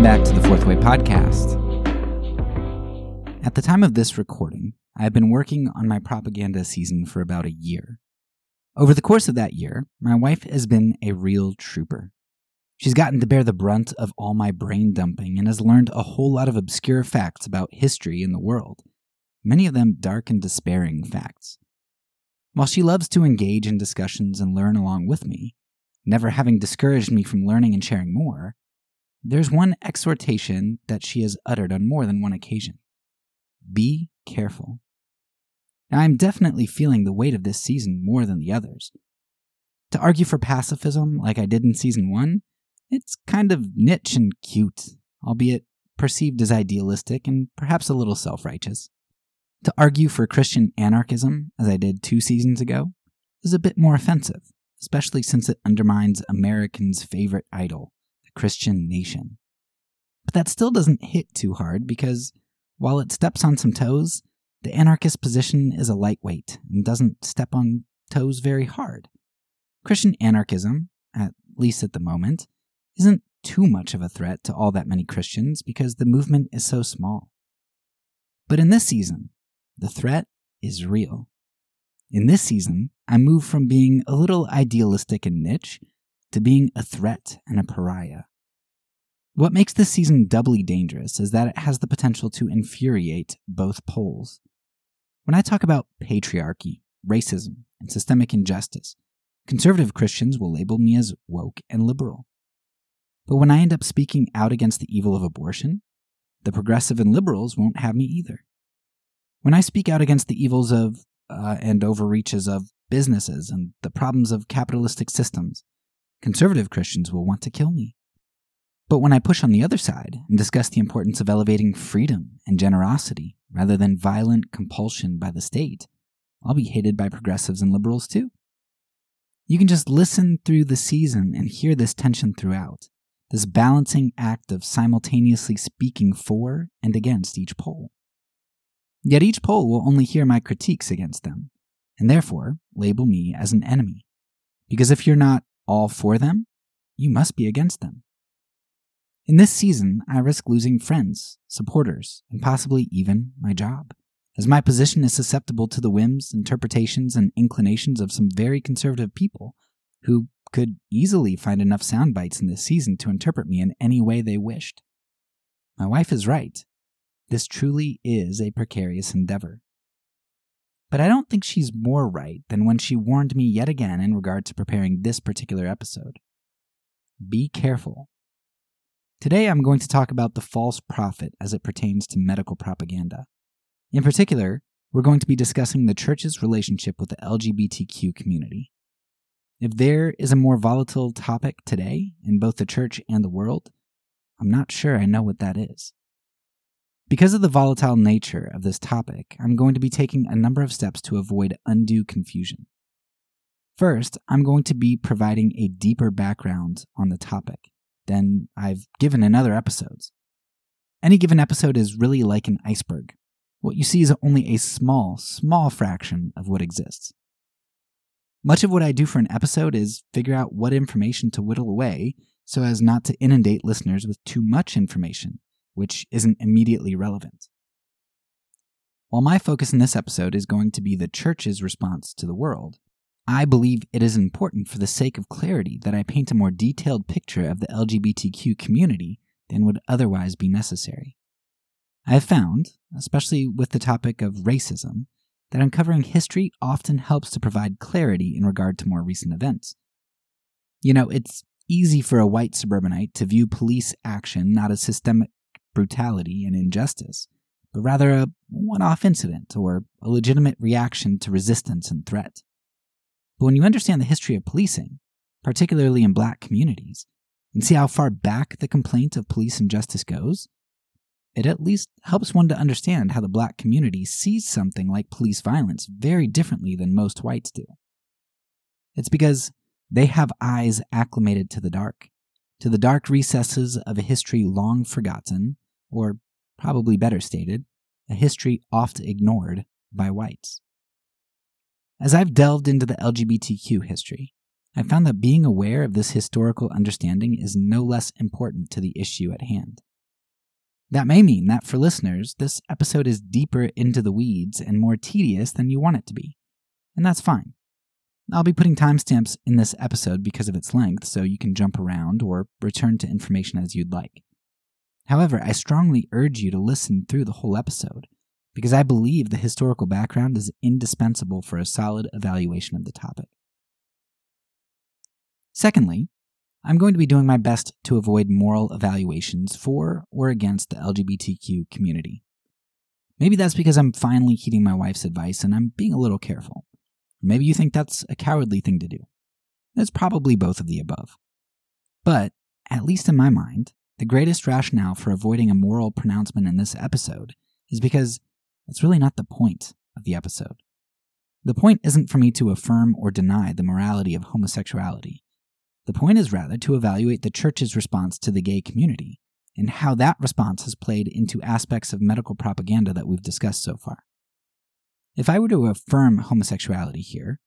Welcome back to the Fourth Way Podcast. At the time of this recording, I have been working on my propaganda season for about a year. Over the course of that year, my wife has been a real trooper. She's gotten to bear the brunt of all my brain dumping and has learned a whole lot of obscure facts about history and the world, many of them dark and despairing facts. While she loves to engage in discussions and learn along with me, never having discouraged me from learning and sharing more, there's one exhortation that she has uttered on more than one occasion be careful. Now, I'm definitely feeling the weight of this season more than the others. To argue for pacifism like I did in season one, it's kind of niche and cute, albeit perceived as idealistic and perhaps a little self righteous. To argue for Christian anarchism, as I did two seasons ago, is a bit more offensive, especially since it undermines Americans' favorite idol, Christian nation. But that still doesn't hit too hard because while it steps on some toes, the anarchist position is a lightweight and doesn't step on toes very hard. Christian anarchism, at least at the moment, isn't too much of a threat to all that many Christians because the movement is so small. But in this season, the threat is real. In this season, I move from being a little idealistic and niche to being a threat and a pariah. What makes this season doubly dangerous is that it has the potential to infuriate both poles. When I talk about patriarchy, racism, and systemic injustice, conservative Christians will label me as woke and liberal. But when I end up speaking out against the evil of abortion, the progressive and liberals won't have me either. When I speak out against the evils of uh, and overreaches of businesses and the problems of capitalistic systems, conservative Christians will want to kill me. But when I push on the other side and discuss the importance of elevating freedom and generosity rather than violent compulsion by the state, I'll be hated by progressives and liberals too. You can just listen through the season and hear this tension throughout, this balancing act of simultaneously speaking for and against each pole. Yet each pole will only hear my critiques against them, and therefore label me as an enemy. Because if you're not all for them, you must be against them. In this season, I risk losing friends, supporters, and possibly even my job, as my position is susceptible to the whims, interpretations, and inclinations of some very conservative people who could easily find enough sound bites in this season to interpret me in any way they wished. My wife is right. This truly is a precarious endeavor. But I don't think she's more right than when she warned me yet again in regard to preparing this particular episode. Be careful Today, I'm going to talk about the false prophet as it pertains to medical propaganda. In particular, we're going to be discussing the church's relationship with the LGBTQ community. If there is a more volatile topic today in both the church and the world, I'm not sure I know what that is. Because of the volatile nature of this topic, I'm going to be taking a number of steps to avoid undue confusion. First, I'm going to be providing a deeper background on the topic than I've given in other episodes. Any given episode is really like an iceberg. What you see is only a small, small fraction of what exists. Much of what I do for an episode is figure out what information to whittle away so as not to inundate listeners with too much information, which isn't immediately relevant. While my focus in this episode is going to be the church's response to the world, I believe it is important for the sake of clarity that I paint a more detailed picture of the LGBTQ community than would otherwise be necessary. I have found, especially with the topic of racism, that uncovering history often helps to provide clarity in regard to more recent events. You know, it's easy for a white suburbanite to view police action not as systemic brutality and injustice, but rather a one off incident or a legitimate reaction to resistance and threat. But when you understand the history of policing, particularly in black communities, and see how far back the complaint of police injustice goes, it at least helps one to understand how the black community sees something like police violence very differently than most whites do. It's because they have eyes acclimated to the dark, to the dark recesses of a history long forgotten, or probably better stated, a history oft ignored by whites. As I've delved into the LGBTQ history, I found that being aware of this historical understanding is no less important to the issue at hand. That may mean that for listeners, this episode is deeper into the weeds and more tedious than you want it to be. And that's fine. I'll be putting timestamps in this episode because of its length, so you can jump around or return to information as you'd like. However, I strongly urge you to listen through the whole episode because I believe the historical background is indispensable for a solid evaluation of the topic. Secondly, I'm going to be doing my best to avoid moral evaluations for or against the LGBTQ community. Maybe that's because I'm finally heeding my wife's advice and I'm being a little careful. Maybe you think that's a cowardly thing to do. It's probably both of the above. But, at least in my mind, the greatest rationale for avoiding a moral pronouncement in this episode is because it's really not the point of the episode. The point isn't for me to affirm or deny the morality of homosexuality. The point is rather to evaluate the church's response to the gay community and how that response has played into aspects of medical propaganda that we've discussed so far. If I were to affirm homosexuality here,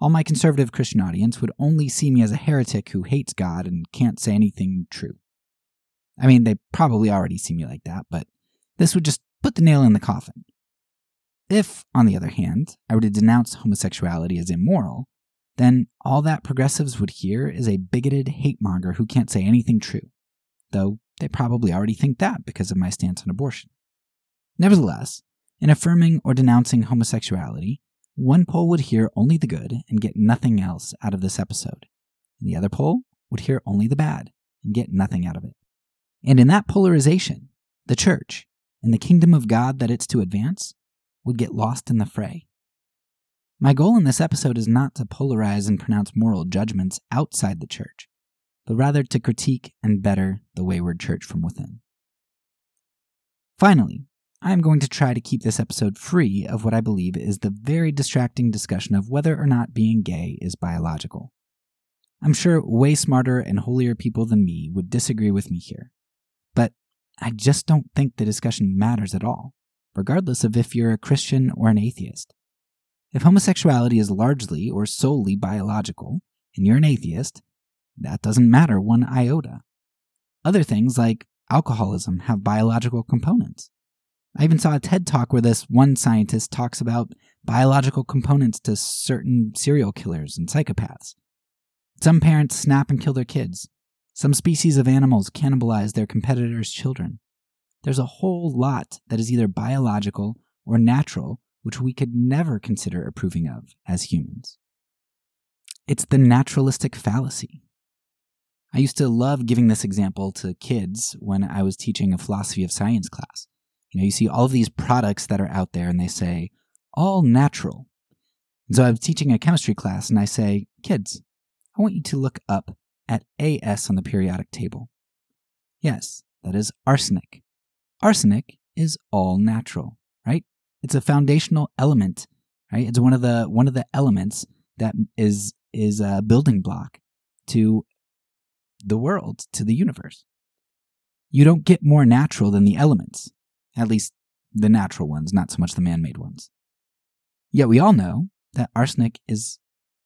all my conservative Christian audience would only see me as a heretic who hates God and can't say anything true. I mean, they probably already see me like that, but this would just put the nail in the coffin. If, on the other hand, I were to denounce homosexuality as immoral, then all that progressives would hear is a bigoted hate monger who can't say anything true, though they probably already think that because of my stance on abortion. Nevertheless, in affirming or denouncing homosexuality, one pole would hear only the good and get nothing else out of this episode, and the other pole would hear only the bad and get nothing out of it. And in that polarization, the church and the kingdom of God that it's to advance would get lost in the fray. My goal in this episode is not to polarize and pronounce moral judgments outside the church, but rather to critique and better the wayward church from within. Finally, I am going to try to keep this episode free of what I believe is the very distracting discussion of whether or not being gay is biological. I'm sure way smarter and holier people than me would disagree with me here, I just don't think the discussion matters at all regardless of if you're a Christian or an atheist. If homosexuality is largely or solely biological, and you're an atheist, that doesn't matter one iota. Other things like alcoholism have biological components. I even saw a TED talk where this one scientist talks about biological components to certain serial killers and psychopaths. Some parents snap and kill their kids. Some species of animals cannibalize their competitors' children there's a whole lot that is either biological or natural, which we could never consider approving of as humans. It's the naturalistic fallacy. I used to love giving this example to kids when I was teaching a philosophy of science class. You know, you see all of these products that are out there and they say, all natural. And so I was teaching a chemistry class and I say, kids, I want you to look up at AS on the periodic table. Yes, that is arsenic. Arsenic is all natural, right? It's a foundational element, right? It's one of the one of the elements that is is a building block to the world, to the universe. You don't get more natural than the elements, at least the natural ones, not so much the man made ones. Yet we all know that arsenic is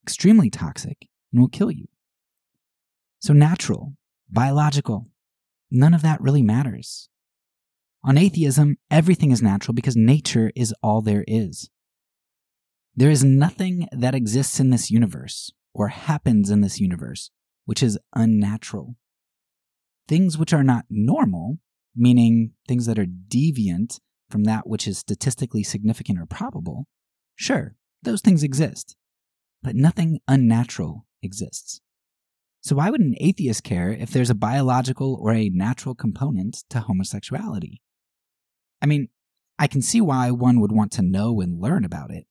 extremely toxic and will kill you. So, natural, biological, none of that really matters. On atheism, everything is natural because nature is all there is. There is nothing that exists in this universe or happens in this universe which is unnatural. Things which are not normal, meaning things that are deviant from that which is statistically significant or probable, sure, those things exist. But nothing unnatural exists. So, why would an atheist care if there's a biological or a natural component to homosexuality? I mean, I can see why one would want to know and learn about it.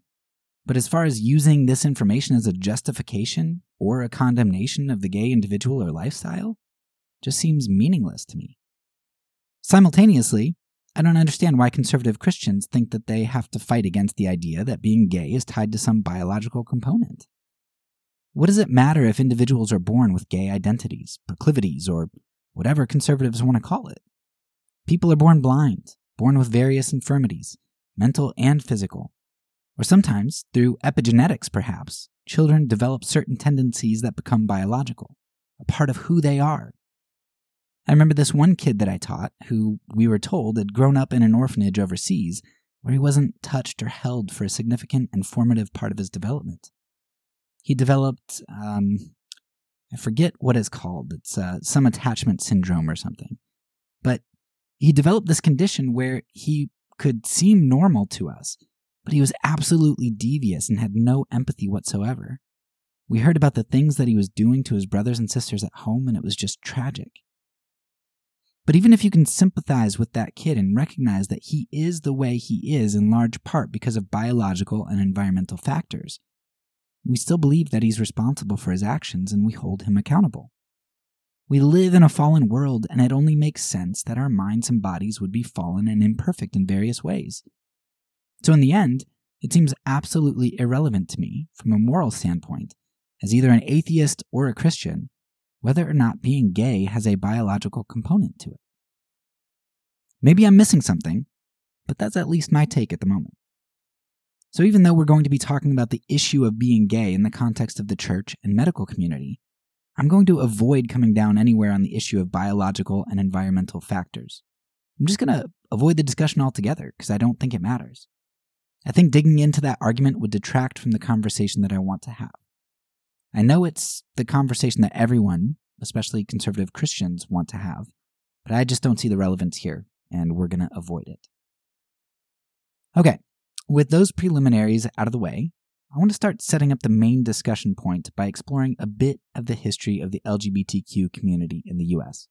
But as far as using this information as a justification or a condemnation of the gay individual or lifestyle, just seems meaningless to me. Simultaneously, I don't understand why conservative Christians think that they have to fight against the idea that being gay is tied to some biological component. What does it matter if individuals are born with gay identities, proclivities, or whatever conservatives want to call it? People are born blind, born with various infirmities, mental and physical. Or sometimes, through epigenetics perhaps, children develop certain tendencies that become biological, a part of who they are. I remember this one kid that I taught who we were told had grown up in an orphanage overseas where he wasn't touched or held for a significant and formative part of his development. He developed, um, I forget what it's called, it's uh, some attachment syndrome or something. But he developed this condition where he could seem normal to us, but he was absolutely devious and had no empathy whatsoever. We heard about the things that he was doing to his brothers and sisters at home, and it was just tragic. But even if you can sympathize with that kid and recognize that he is the way he is in large part because of biological and environmental factors, we still believe that he's responsible for his actions and we hold him accountable. We live in a fallen world, and it only makes sense that our minds and bodies would be fallen and imperfect in various ways. So, in the end, it seems absolutely irrelevant to me, from a moral standpoint, as either an atheist or a Christian, whether or not being gay has a biological component to it. Maybe I'm missing something, but that's at least my take at the moment. So, even though we're going to be talking about the issue of being gay in the context of the church and medical community, I'm going to avoid coming down anywhere on the issue of biological and environmental factors. I'm just going to avoid the discussion altogether because I don't think it matters. I think digging into that argument would detract from the conversation that I want to have. I know it's the conversation that everyone, especially conservative Christians, want to have, but I just don't see the relevance here, and we're going to avoid it. Okay, with those preliminaries out of the way, I want to start setting up the main discussion point by exploring a bit of the history of the LGBTQ community in the US.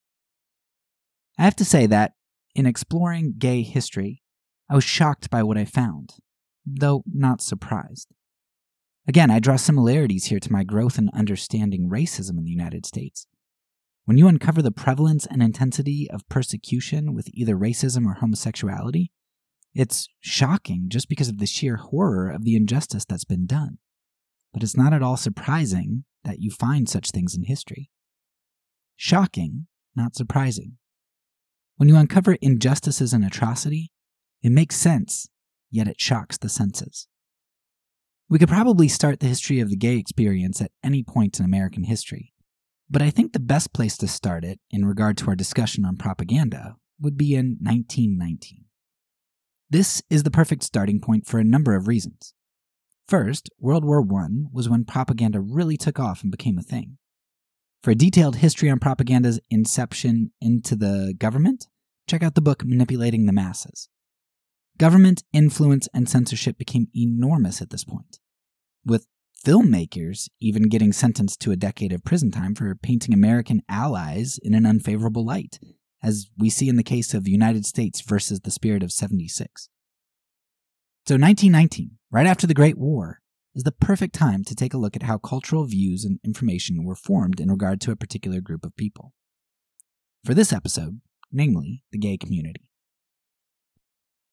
I have to say that, in exploring gay history, I was shocked by what I found, though not surprised. Again, I draw similarities here to my growth in understanding racism in the United States. When you uncover the prevalence and intensity of persecution with either racism or homosexuality, it's shocking just because of the sheer horror of the injustice that's been done. But it's not at all surprising that you find such things in history. Shocking, not surprising. When you uncover injustices and atrocity, it makes sense, yet it shocks the senses. We could probably start the history of the gay experience at any point in American history, but I think the best place to start it, in regard to our discussion on propaganda, would be in 1919. This is the perfect starting point for a number of reasons. First, World War I was when propaganda really took off and became a thing. For a detailed history on propaganda's inception into the government, check out the book Manipulating the Masses. Government influence and censorship became enormous at this point with filmmakers even getting sentenced to a decade of prison time for painting American allies in an unfavorable light, as we see in the case of United States versus the Spirit of 76. So, 1919, right after the Great War, is the perfect time to take a look at how cultural views and information were formed in regard to a particular group of people. For this episode, namely the gay community.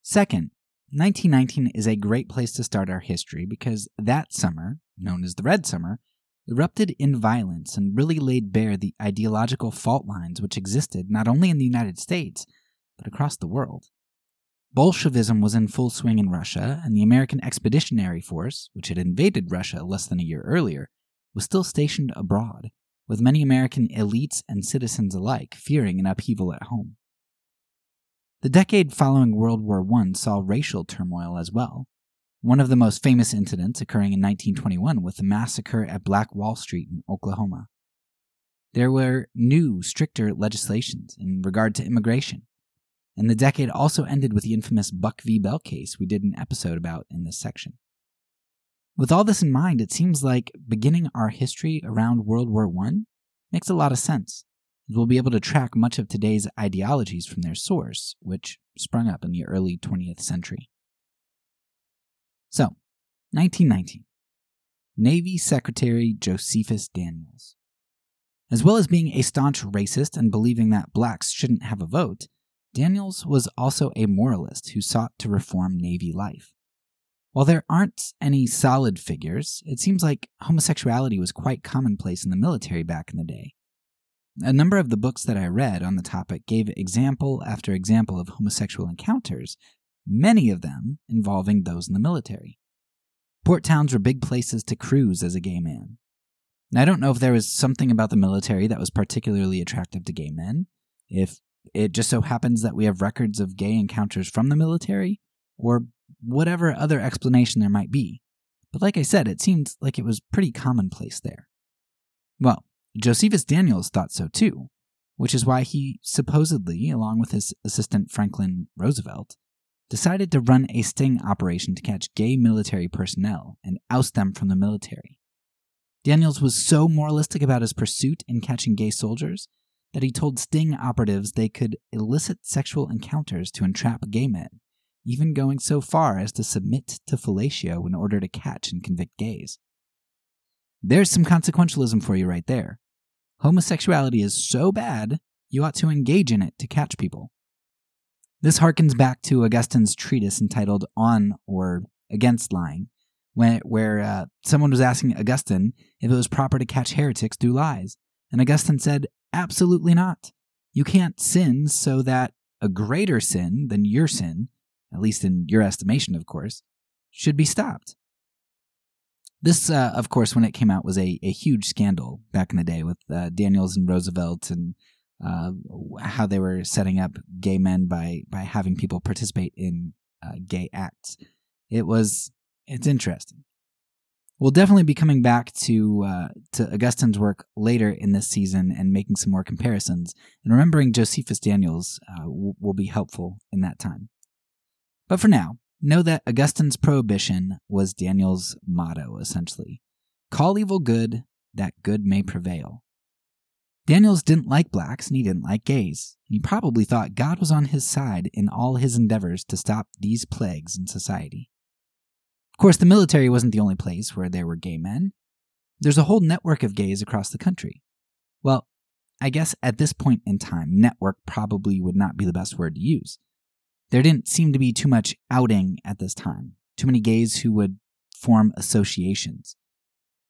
Second, 1919 is a great place to start our history because that summer, known as the Red Summer, erupted in violence and really laid bare the ideological fault lines which existed not only in the United States, but across the world. Bolshevism was in full swing in Russia, and the American Expeditionary Force, which had invaded Russia less than a year earlier, was still stationed abroad, with many American elites and citizens alike fearing an upheaval at home. The decade following World War I saw racial turmoil as well. One of the most famous incidents occurring in 1921 was the massacre at Black Wall Street in Oklahoma. There were new, stricter legislations in regard to immigration. And the decade also ended with the infamous Buck v. Bell case we did an episode about in this section. With all this in mind, it seems like beginning our history around World War I makes a lot of sense as we'll be able to track much of today's ideologies from their source, which sprung up in the early 20th century. So, 1919. Navy Secretary Josephus Daniels. As well as being a staunch racist and believing that blacks shouldn't have a vote, Daniels was also a moralist who sought to reform Navy life. While there aren't any solid figures, it seems like homosexuality was quite commonplace in the military back in the day, a number of the books that I read on the topic gave example after example of homosexual encounters, many of them involving those in the military. Port towns were big places to cruise as a gay man. Now, I don't know if there was something about the military that was particularly attractive to gay men, if it just so happens that we have records of gay encounters from the military, or whatever other explanation there might be. But like I said, it seemed like it was pretty commonplace there. Well, Josephus Daniels thought so too, which is why he supposedly, along with his assistant Franklin Roosevelt, decided to run a sting operation to catch gay military personnel and oust them from the military. Daniels was so moralistic about his pursuit in catching gay soldiers that he told sting operatives they could elicit sexual encounters to entrap gay men, even going so far as to submit to fellatio in order to catch and convict gays. There's some consequentialism for you right there. Homosexuality is so bad, you ought to engage in it to catch people. This harkens back to Augustine's treatise entitled On or Against Lying, where, where uh, someone was asking Augustine if it was proper to catch heretics do lies. And Augustine said, absolutely not. You can't sin so that a greater sin than your sin, at least in your estimation, of course, should be stopped. This, uh, of course, when it came out, was a, a huge scandal back in the day with uh, Daniels and Roosevelt and uh, how they were setting up gay men by by having people participate in uh, gay acts. It was it's interesting. We'll definitely be coming back to uh, to Augustine's work later in this season and making some more comparisons. And remembering Josephus Daniels uh, w- will be helpful in that time. But for now, know that Augustine's prohibition was Daniel's motto, essentially: "Call evil good, that good may prevail." Daniels didn't like blacks and he didn't like gays. He probably thought God was on his side in all his endeavors to stop these plagues in society. Of course, the military wasn't the only place where there were gay men. There's a whole network of gays across the country. Well, I guess at this point in time, network probably would not be the best word to use. There didn't seem to be too much outing at this time, too many gays who would form associations.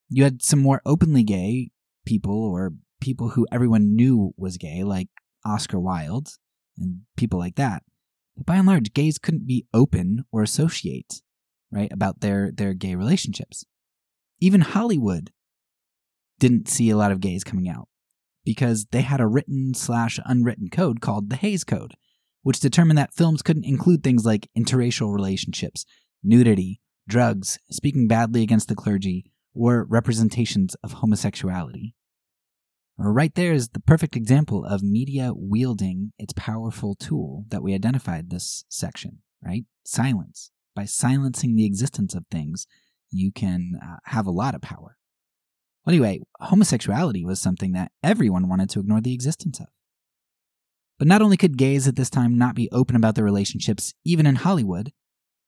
You had some more openly gay people or people who everyone knew was gay, like Oscar Wilde and people like that. But by and large, gays couldn't be open or associate, right, about their, their gay relationships. Even Hollywood didn't see a lot of gays coming out because they had a written slash unwritten code called the Hays Code, which determined that films couldn't include things like interracial relationships, nudity, drugs, speaking badly against the clergy, or representations of homosexuality. Right there is the perfect example of media wielding its powerful tool that we identified this section, right? Silence. By silencing the existence of things, you can uh, have a lot of power. Anyway, homosexuality was something that everyone wanted to ignore the existence of. But not only could gays at this time not be open about their relationships, even in Hollywood,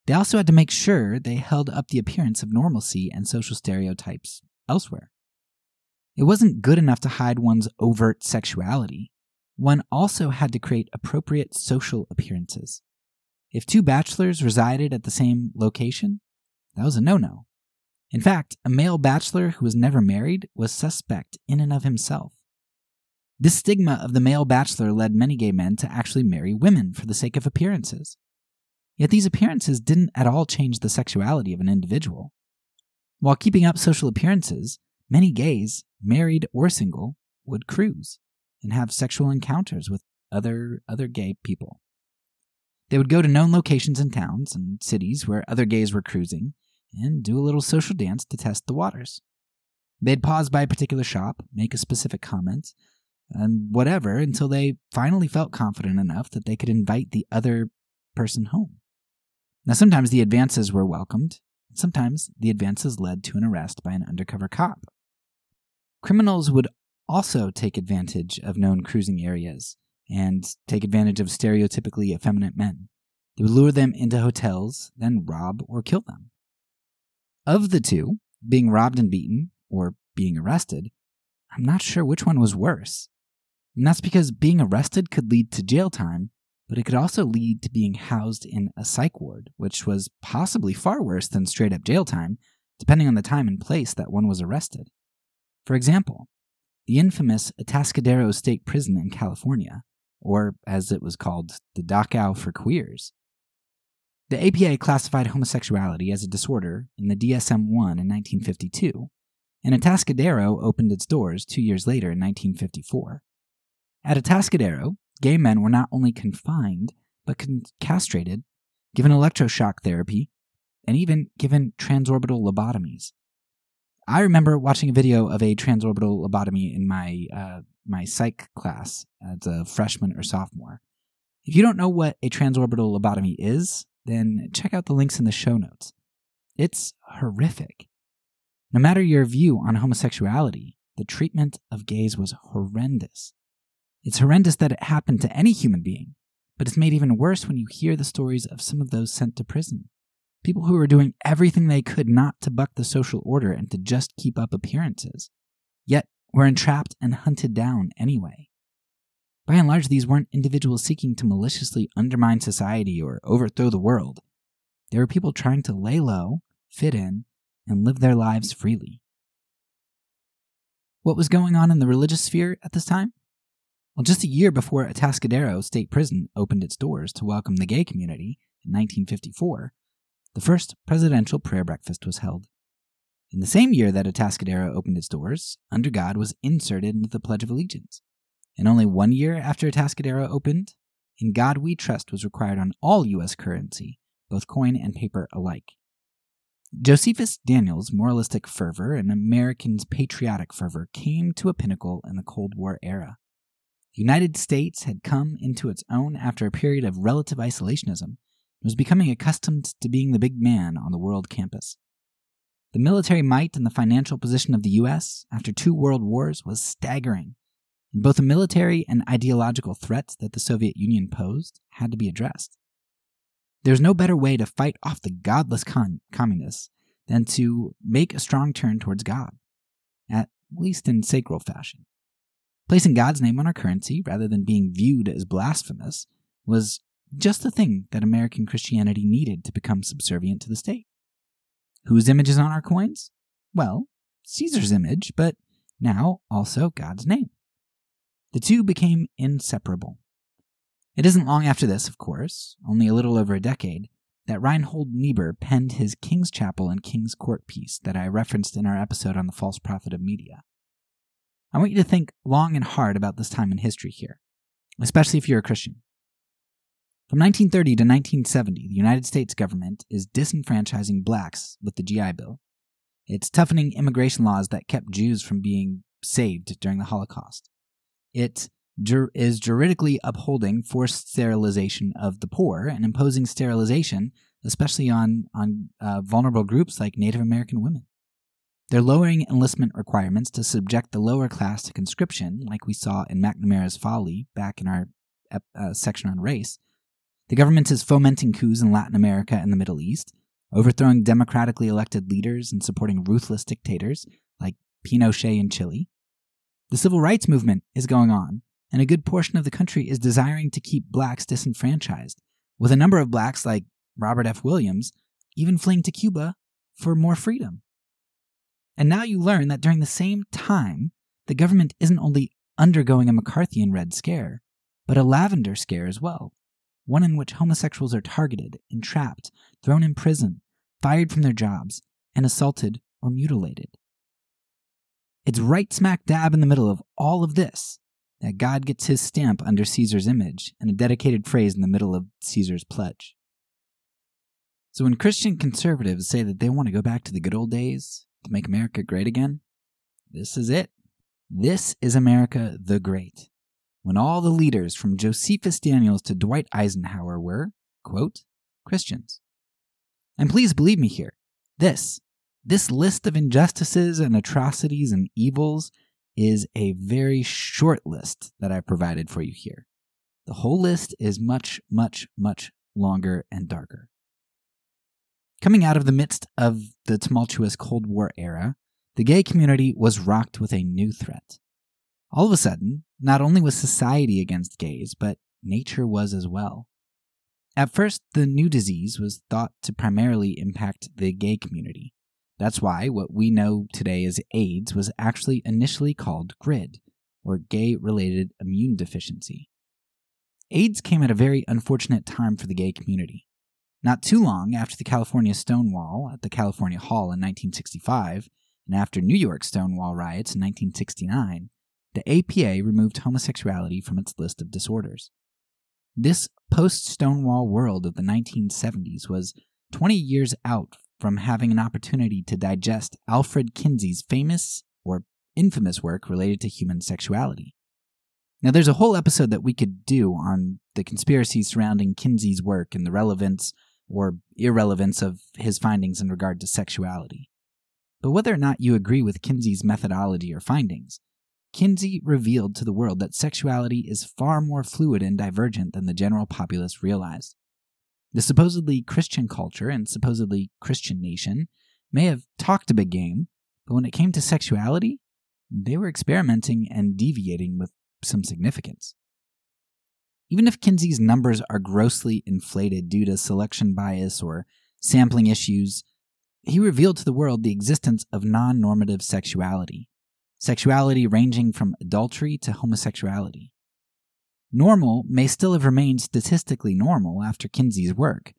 they also had to make sure they held up the appearance of normalcy and social stereotypes elsewhere. It wasn't good enough to hide one's overt sexuality. One also had to create appropriate social appearances. If two bachelors resided at the same location, that was a no no. In fact, a male bachelor who was never married was suspect in and of himself. This stigma of the male bachelor led many gay men to actually marry women for the sake of appearances. Yet these appearances didn't at all change the sexuality of an individual. While keeping up social appearances, Many gays, married or single, would cruise and have sexual encounters with other other gay people. They would go to known locations in towns and cities where other gays were cruising and do a little social dance to test the waters. They'd pause by a particular shop, make a specific comment, and whatever until they finally felt confident enough that they could invite the other person home. Now, sometimes the advances were welcomed, and sometimes the advances led to an arrest by an undercover cop Criminals would also take advantage of known cruising areas and take advantage of stereotypically effeminate men. They would lure them into hotels, then rob or kill them. Of the two, being robbed and beaten, or being arrested, I'm not sure which one was worse. And that's because being arrested could lead to jail time, but it could also lead to being housed in a psych ward, which was possibly far worse than straight up jail time, depending on the time and place that one was arrested. For example, the infamous Atascadero State Prison in California, or as it was called, the Dachau for Queers. The APA classified homosexuality as a disorder in the DSM 1 in 1952, and Atascadero opened its doors two years later in 1954. At Atascadero, gay men were not only confined, but con- castrated, given electroshock therapy, and even given transorbital lobotomies. I remember watching a video of a transorbital lobotomy in my uh, my psych class as a freshman or sophomore. If you don't know what a transorbital lobotomy is, then check out the links in the show notes. It's horrific. No matter your view on homosexuality, the treatment of gays was horrendous. It's horrendous that it happened to any human being, but it's made even worse when you hear the stories of some of those sent to prison. People who were doing everything they could not to buck the social order and to just keep up appearances, yet were entrapped and hunted down anyway. By and large, these weren't individuals seeking to maliciously undermine society or overthrow the world. They were people trying to lay low, fit in, and live their lives freely. What was going on in the religious sphere at this time? Well, just a year before Atascadero State Prison opened its doors to welcome the gay community in 1954, the first presidential prayer breakfast was held. In the same year that Atascadero opened its doors, Under God was inserted into the Pledge of Allegiance. And only one year after Atascadero opened, In God We Trust was required on all U.S. currency, both coin and paper alike. Josephus Daniels' moralistic fervor and Americans' patriotic fervor came to a pinnacle in the Cold War era. The United States had come into its own after a period of relative isolationism was becoming accustomed to being the big man on the world campus. The military might and the financial position of the U.S. after two world wars was staggering, and both the military and ideological threats that the Soviet Union posed had to be addressed. There's no better way to fight off the godless con- communists than to make a strong turn towards God, at least in sacral fashion. Placing God's name on our currency rather than being viewed as blasphemous was just the thing that American Christianity needed to become subservient to the state. Whose image is on our coins? Well, Caesar's image, but now also God's name. The two became inseparable. It isn't long after this, of course, only a little over a decade, that Reinhold Niebuhr penned his King's Chapel and King's Court piece that I referenced in our episode on the false prophet of media. I want you to think long and hard about this time in history here, especially if you're a Christian. From 1930 to 1970, the United States government is disenfranchising blacks with the GI Bill. It's toughening immigration laws that kept Jews from being saved during the Holocaust. It jur- is juridically upholding forced sterilization of the poor and imposing sterilization, especially on, on uh, vulnerable groups like Native American women. They're lowering enlistment requirements to subject the lower class to conscription, like we saw in McNamara's Folly back in our uh, section on race. The government is fomenting coups in Latin America and the Middle East, overthrowing democratically elected leaders and supporting ruthless dictators like Pinochet in Chile. The civil rights movement is going on, and a good portion of the country is desiring to keep blacks disenfranchised, with a number of blacks like Robert F. Williams even fleeing to Cuba for more freedom. And now you learn that during the same time, the government isn't only undergoing a McCarthyian Red Scare, but a lavender scare as well, one in which homosexuals are targeted, entrapped, thrown in prison, fired from their jobs, and assaulted or mutilated. It's right smack dab in the middle of all of this that God gets his stamp under Caesar's image and a dedicated phrase in the middle of Caesar's pledge. So when Christian conservatives say that they want to go back to the good old days to make America great again, this is it. This is America the Great. When all the leaders from Josephus Daniels to Dwight Eisenhower were, quote, Christians. And please believe me here, this, this list of injustices and atrocities and evils is a very short list that I've provided for you here. The whole list is much, much, much longer and darker. Coming out of the midst of the tumultuous Cold War era, the gay community was rocked with a new threat. All of a sudden, not only was society against gays, but nature was as well. At first, the new disease was thought to primarily impact the gay community, that's why what we know today as AIDS was actually initially called GRID, or gay related immune deficiency. AIDS came at a very unfortunate time for the gay community. Not too long after the California Stonewall at the California Hall in 1965, and after New York Stonewall riots in 1969, the APA removed homosexuality from its list of disorders. This post Stonewall world of the 1970s was 20 years out from having an opportunity to digest Alfred Kinsey's famous or infamous work related to human sexuality. Now, there's a whole episode that we could do on the conspiracy surrounding Kinsey's work and the relevance or irrelevance of his findings in regard to sexuality. But whether or not you agree with Kinsey's methodology or findings, Kinsey revealed to the world that sexuality is far more fluid and divergent than the general populace realized. The supposedly Christian culture and supposedly Christian nation may have talked a big game, but when it came to sexuality, they were experimenting and deviating with some significance. Even if Kinsey's numbers are grossly inflated due to selection bias or sampling issues, he revealed to the world the existence of non normative sexuality, sexuality ranging from adultery to homosexuality. Normal may still have remained statistically normal after Kinsey's work,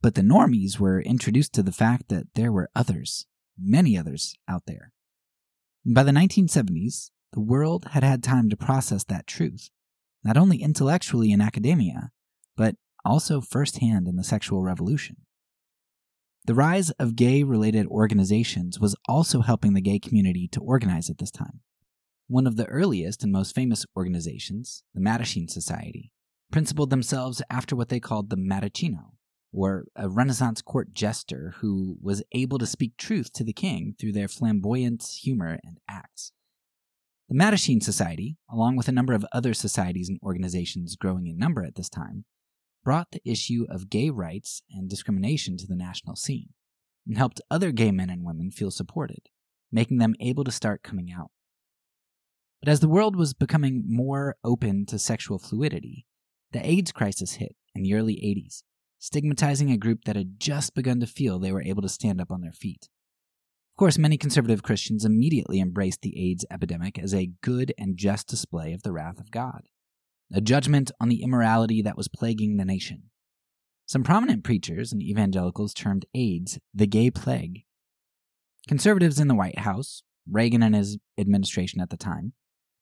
but the normies were introduced to the fact that there were others, many others, out there. By the 1970s, the world had had time to process that truth, not only intellectually in academia, but also firsthand in the sexual revolution. The rise of gay related organizations was also helping the gay community to organize at this time. One of the earliest and most famous organizations, the Mattachine Society, principled themselves after what they called the Mattachino, or a Renaissance court jester who was able to speak truth to the king through their flamboyant humor and acts. The Mattachine Society, along with a number of other societies and organizations growing in number at this time, brought the issue of gay rights and discrimination to the national scene and helped other gay men and women feel supported, making them able to start coming out. But as the world was becoming more open to sexual fluidity, the AIDS crisis hit in the early 80s, stigmatizing a group that had just begun to feel they were able to stand up on their feet. Of course, many conservative Christians immediately embraced the AIDS epidemic as a good and just display of the wrath of God a judgment on the immorality that was plaguing the nation. Some prominent preachers and evangelicals termed AIDS the gay plague. Conservatives in the White House, Reagan and his administration at the time,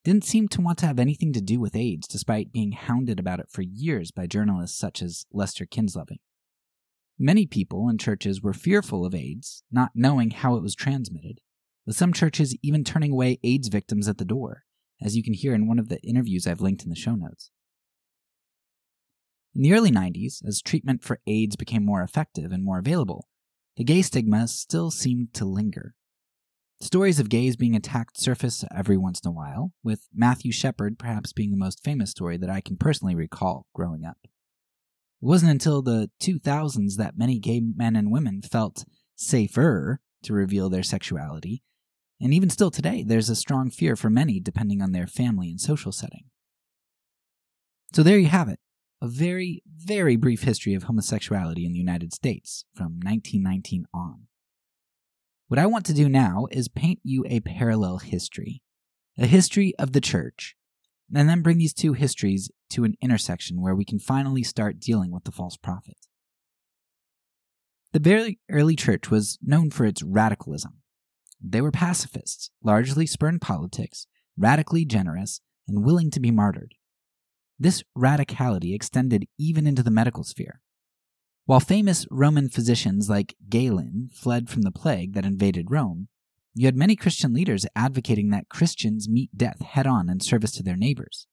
didn't seem to want to have anything to do with AIDS despite being hounded about it for years by journalists such as Lester Kinsolving. Many people and churches were fearful of AIDS, not knowing how it was transmitted, with some churches even turning away AIDS victims at the door as you can hear in one of the interviews I've linked in the show notes. In the early 90s, as treatment for AIDS became more effective and more available, the gay stigma still seemed to linger. Stories of gays being attacked surface every once in a while, with Matthew Shepard perhaps being the most famous story that I can personally recall growing up. It wasn't until the 2000s that many gay men and women felt safer to reveal their sexuality and even still today, there's a strong fear for many depending on their family and social setting. So there you have it a very, very brief history of homosexuality in the United States from 1919 on. What I want to do now is paint you a parallel history, a history of the church, and then bring these two histories to an intersection where we can finally start dealing with the false prophet. The very early church was known for its radicalism. They were pacifists, largely spurned politics, radically generous, and willing to be martyred. This radicality extended even into the medical sphere. While famous Roman physicians like Galen fled from the plague that invaded Rome, you had many Christian leaders advocating that Christians meet death head on in service to their neighbors.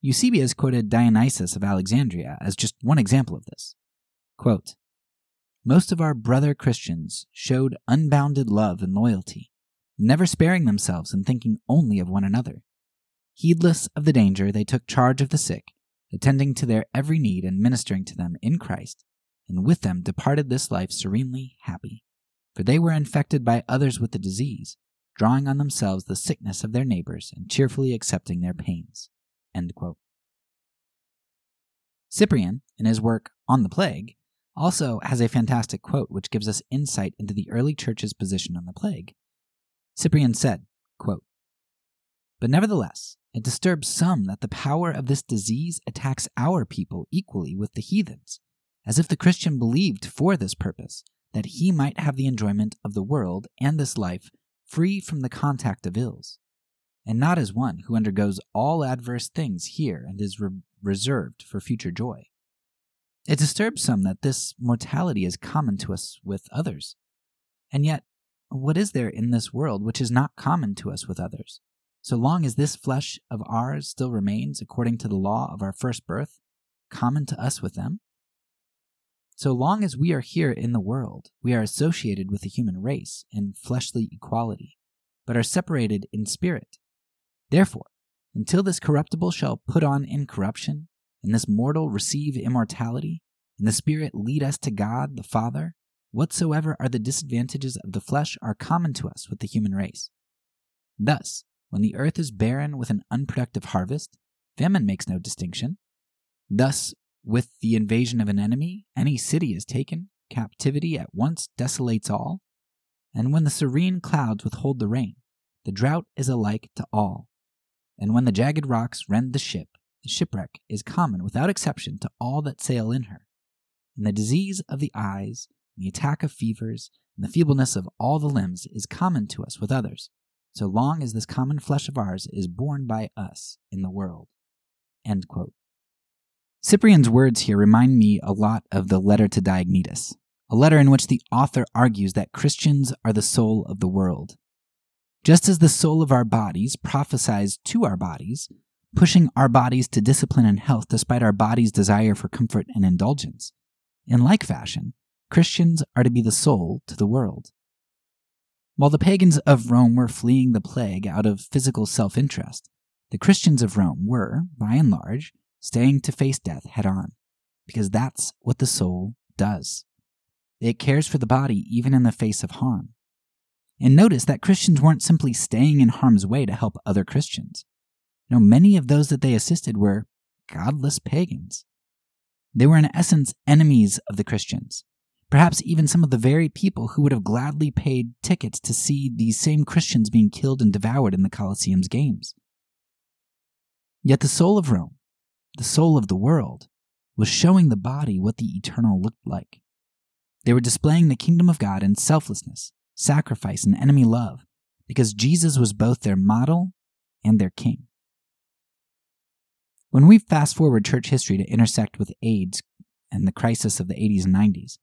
Eusebius quoted Dionysius of Alexandria as just one example of this. Quote, most of our brother Christians showed unbounded love and loyalty, never sparing themselves and thinking only of one another. Heedless of the danger, they took charge of the sick, attending to their every need and ministering to them in Christ, and with them departed this life serenely happy. For they were infected by others with the disease, drawing on themselves the sickness of their neighbors and cheerfully accepting their pains. Cyprian, in his work On the Plague, also has a fantastic quote which gives us insight into the early church's position on the plague. Cyprian said, quote, But nevertheless, it disturbs some that the power of this disease attacks our people equally with the heathens, as if the Christian believed for this purpose that he might have the enjoyment of the world and this life free from the contact of ills. and not as one who undergoes all adverse things here and is re- reserved for future joy. It disturbs some that this mortality is common to us with others. And yet, what is there in this world which is not common to us with others? So long as this flesh of ours still remains, according to the law of our first birth, common to us with them? So long as we are here in the world, we are associated with the human race in fleshly equality, but are separated in spirit. Therefore, until this corruptible shall put on incorruption, and this mortal receive immortality, and the Spirit lead us to God the Father, whatsoever are the disadvantages of the flesh are common to us with the human race. Thus, when the earth is barren with an unproductive harvest, famine makes no distinction. Thus, with the invasion of an enemy, any city is taken, captivity at once desolates all. And when the serene clouds withhold the rain, the drought is alike to all. And when the jagged rocks rend the ship, shipwreck is common without exception to all that sail in her. And the disease of the eyes, and the attack of fevers, and the feebleness of all the limbs is common to us with others, so long as this common flesh of ours is borne by us in the world. Cyprian's words here remind me a lot of the letter to Diognetus, a letter in which the author argues that Christians are the soul of the world. Just as the soul of our bodies prophesies to our bodies, pushing our bodies to discipline and health despite our body's desire for comfort and indulgence. In like fashion, Christians are to be the soul to the world. While the pagans of Rome were fleeing the plague out of physical self interest, the Christians of Rome were, by and large, staying to face death head on, because that's what the soul does. It cares for the body even in the face of harm. And notice that Christians weren't simply staying in harm's way to help other Christians. No, many of those that they assisted were godless pagans. They were, in essence, enemies of the Christians, perhaps even some of the very people who would have gladly paid tickets to see these same Christians being killed and devoured in the Colosseum's games. Yet the soul of Rome, the soul of the world, was showing the body what the eternal looked like. They were displaying the kingdom of God in selflessness, sacrifice, and enemy love, because Jesus was both their model and their king. When we fast forward church history to intersect with AIDS and the crisis of the 80s and 90s,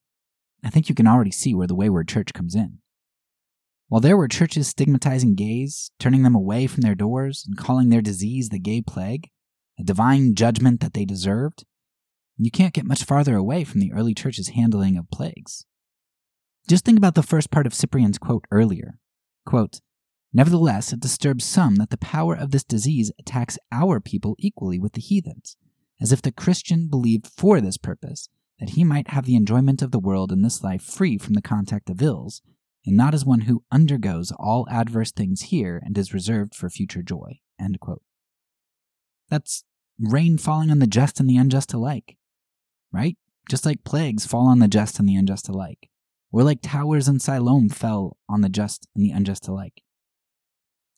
I think you can already see where the wayward church comes in. While there were churches stigmatizing gays, turning them away from their doors, and calling their disease the gay plague, a divine judgment that they deserved, you can't get much farther away from the early church's handling of plagues. Just think about the first part of Cyprian's quote earlier. Quote, Nevertheless, it disturbs some that the power of this disease attacks our people equally with the heathens, as if the Christian believed for this purpose that he might have the enjoyment of the world in this life free from the contact of ills, and not as one who undergoes all adverse things here and is reserved for future joy. That's rain falling on the just and the unjust alike, right? Just like plagues fall on the just and the unjust alike, or like towers in Siloam fell on the just and the unjust alike.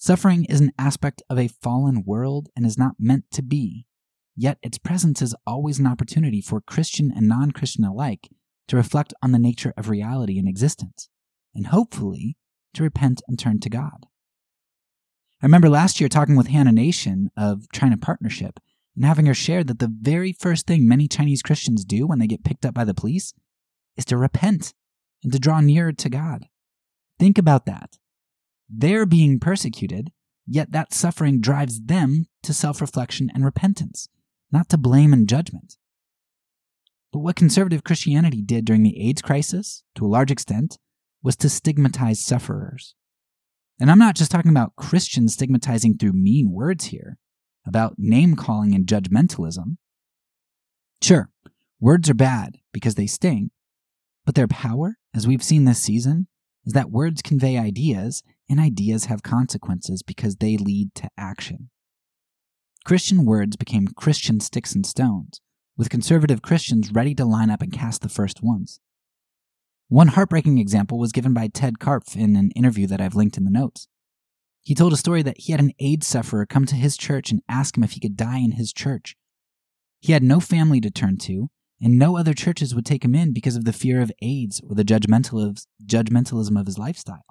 Suffering is an aspect of a fallen world and is not meant to be, yet its presence is always an opportunity for Christian and non Christian alike to reflect on the nature of reality and existence, and hopefully to repent and turn to God. I remember last year talking with Hannah Nation of China Partnership and having her share that the very first thing many Chinese Christians do when they get picked up by the police is to repent and to draw nearer to God. Think about that. They're being persecuted, yet that suffering drives them to self reflection and repentance, not to blame and judgment. But what conservative Christianity did during the AIDS crisis, to a large extent, was to stigmatize sufferers. And I'm not just talking about Christians stigmatizing through mean words here, about name calling and judgmentalism. Sure, words are bad because they sting, but their power, as we've seen this season, is that words convey ideas and ideas have consequences because they lead to action. Christian words became Christian sticks and stones, with conservative Christians ready to line up and cast the first ones. One heartbreaking example was given by Ted Karpf in an interview that I've linked in the notes. He told a story that he had an AIDS sufferer come to his church and ask him if he could die in his church. He had no family to turn to, and no other churches would take him in because of the fear of AIDS or the judgmentalism of his lifestyle.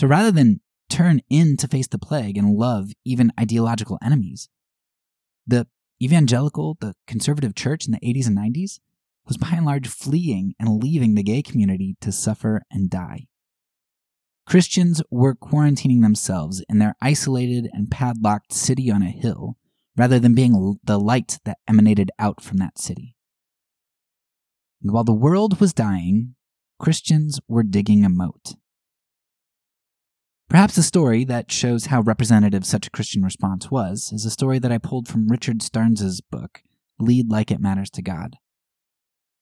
So rather than turn in to face the plague and love even ideological enemies. The evangelical, the conservative church in the 80s and 90s was by and large fleeing and leaving the gay community to suffer and die. Christians were quarantining themselves in their isolated and padlocked city on a hill rather than being the light that emanated out from that city. And while the world was dying, Christians were digging a moat. Perhaps a story that shows how representative such a Christian response was is a story that I pulled from Richard Stearns' book, Lead Like It Matters to God.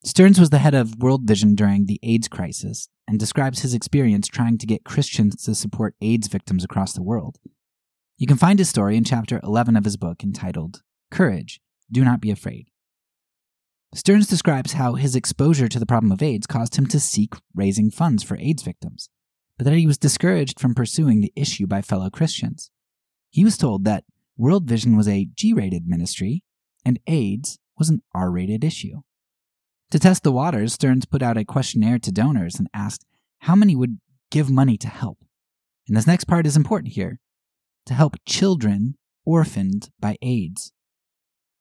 Stearns was the head of World Vision during the AIDS crisis and describes his experience trying to get Christians to support AIDS victims across the world. You can find his story in chapter 11 of his book entitled Courage, Do Not Be Afraid. Stearns describes how his exposure to the problem of AIDS caused him to seek raising funds for AIDS victims but that he was discouraged from pursuing the issue by fellow Christians. He was told that World Vision was a G rated ministry and AIDS was an R rated issue. To test the waters, Stearns put out a questionnaire to donors and asked how many would give money to help. And this next part is important here to help children orphaned by AIDS.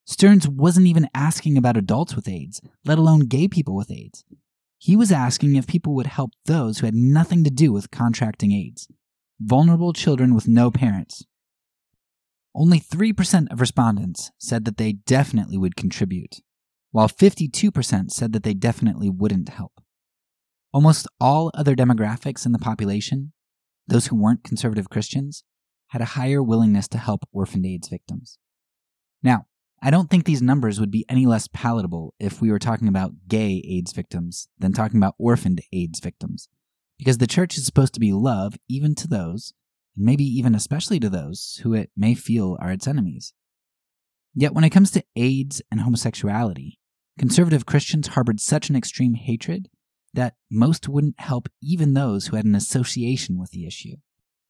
Stearns wasn't even asking about adults with AIDS, let alone gay people with AIDS. He was asking if people would help those who had nothing to do with contracting AIDS vulnerable children with no parents. Only 3% of respondents said that they definitely would contribute, while 52% said that they definitely wouldn't help. Almost all other demographics in the population, those who weren't conservative Christians, had a higher willingness to help orphaned AIDS victims. Now, I don't think these numbers would be any less palatable if we were talking about gay AIDS victims than talking about orphaned AIDS victims, because the church is supposed to be love even to those, and maybe even especially to those, who it may feel are its enemies. Yet when it comes to AIDS and homosexuality, conservative Christians harbored such an extreme hatred that most wouldn't help even those who had an association with the issue.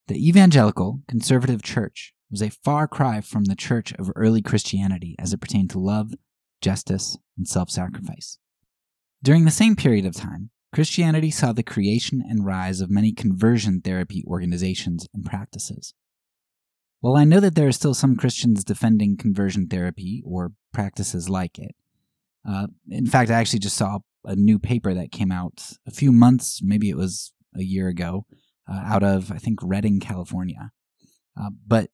The evangelical conservative church was a far cry from the church of early Christianity as it pertained to love, justice, and self sacrifice. During the same period of time, Christianity saw the creation and rise of many conversion therapy organizations and practices. While I know that there are still some Christians defending conversion therapy or practices like it, uh, in fact, I actually just saw a new paper that came out a few months, maybe it was a year ago, uh, out of, I think, Redding, California. Uh, but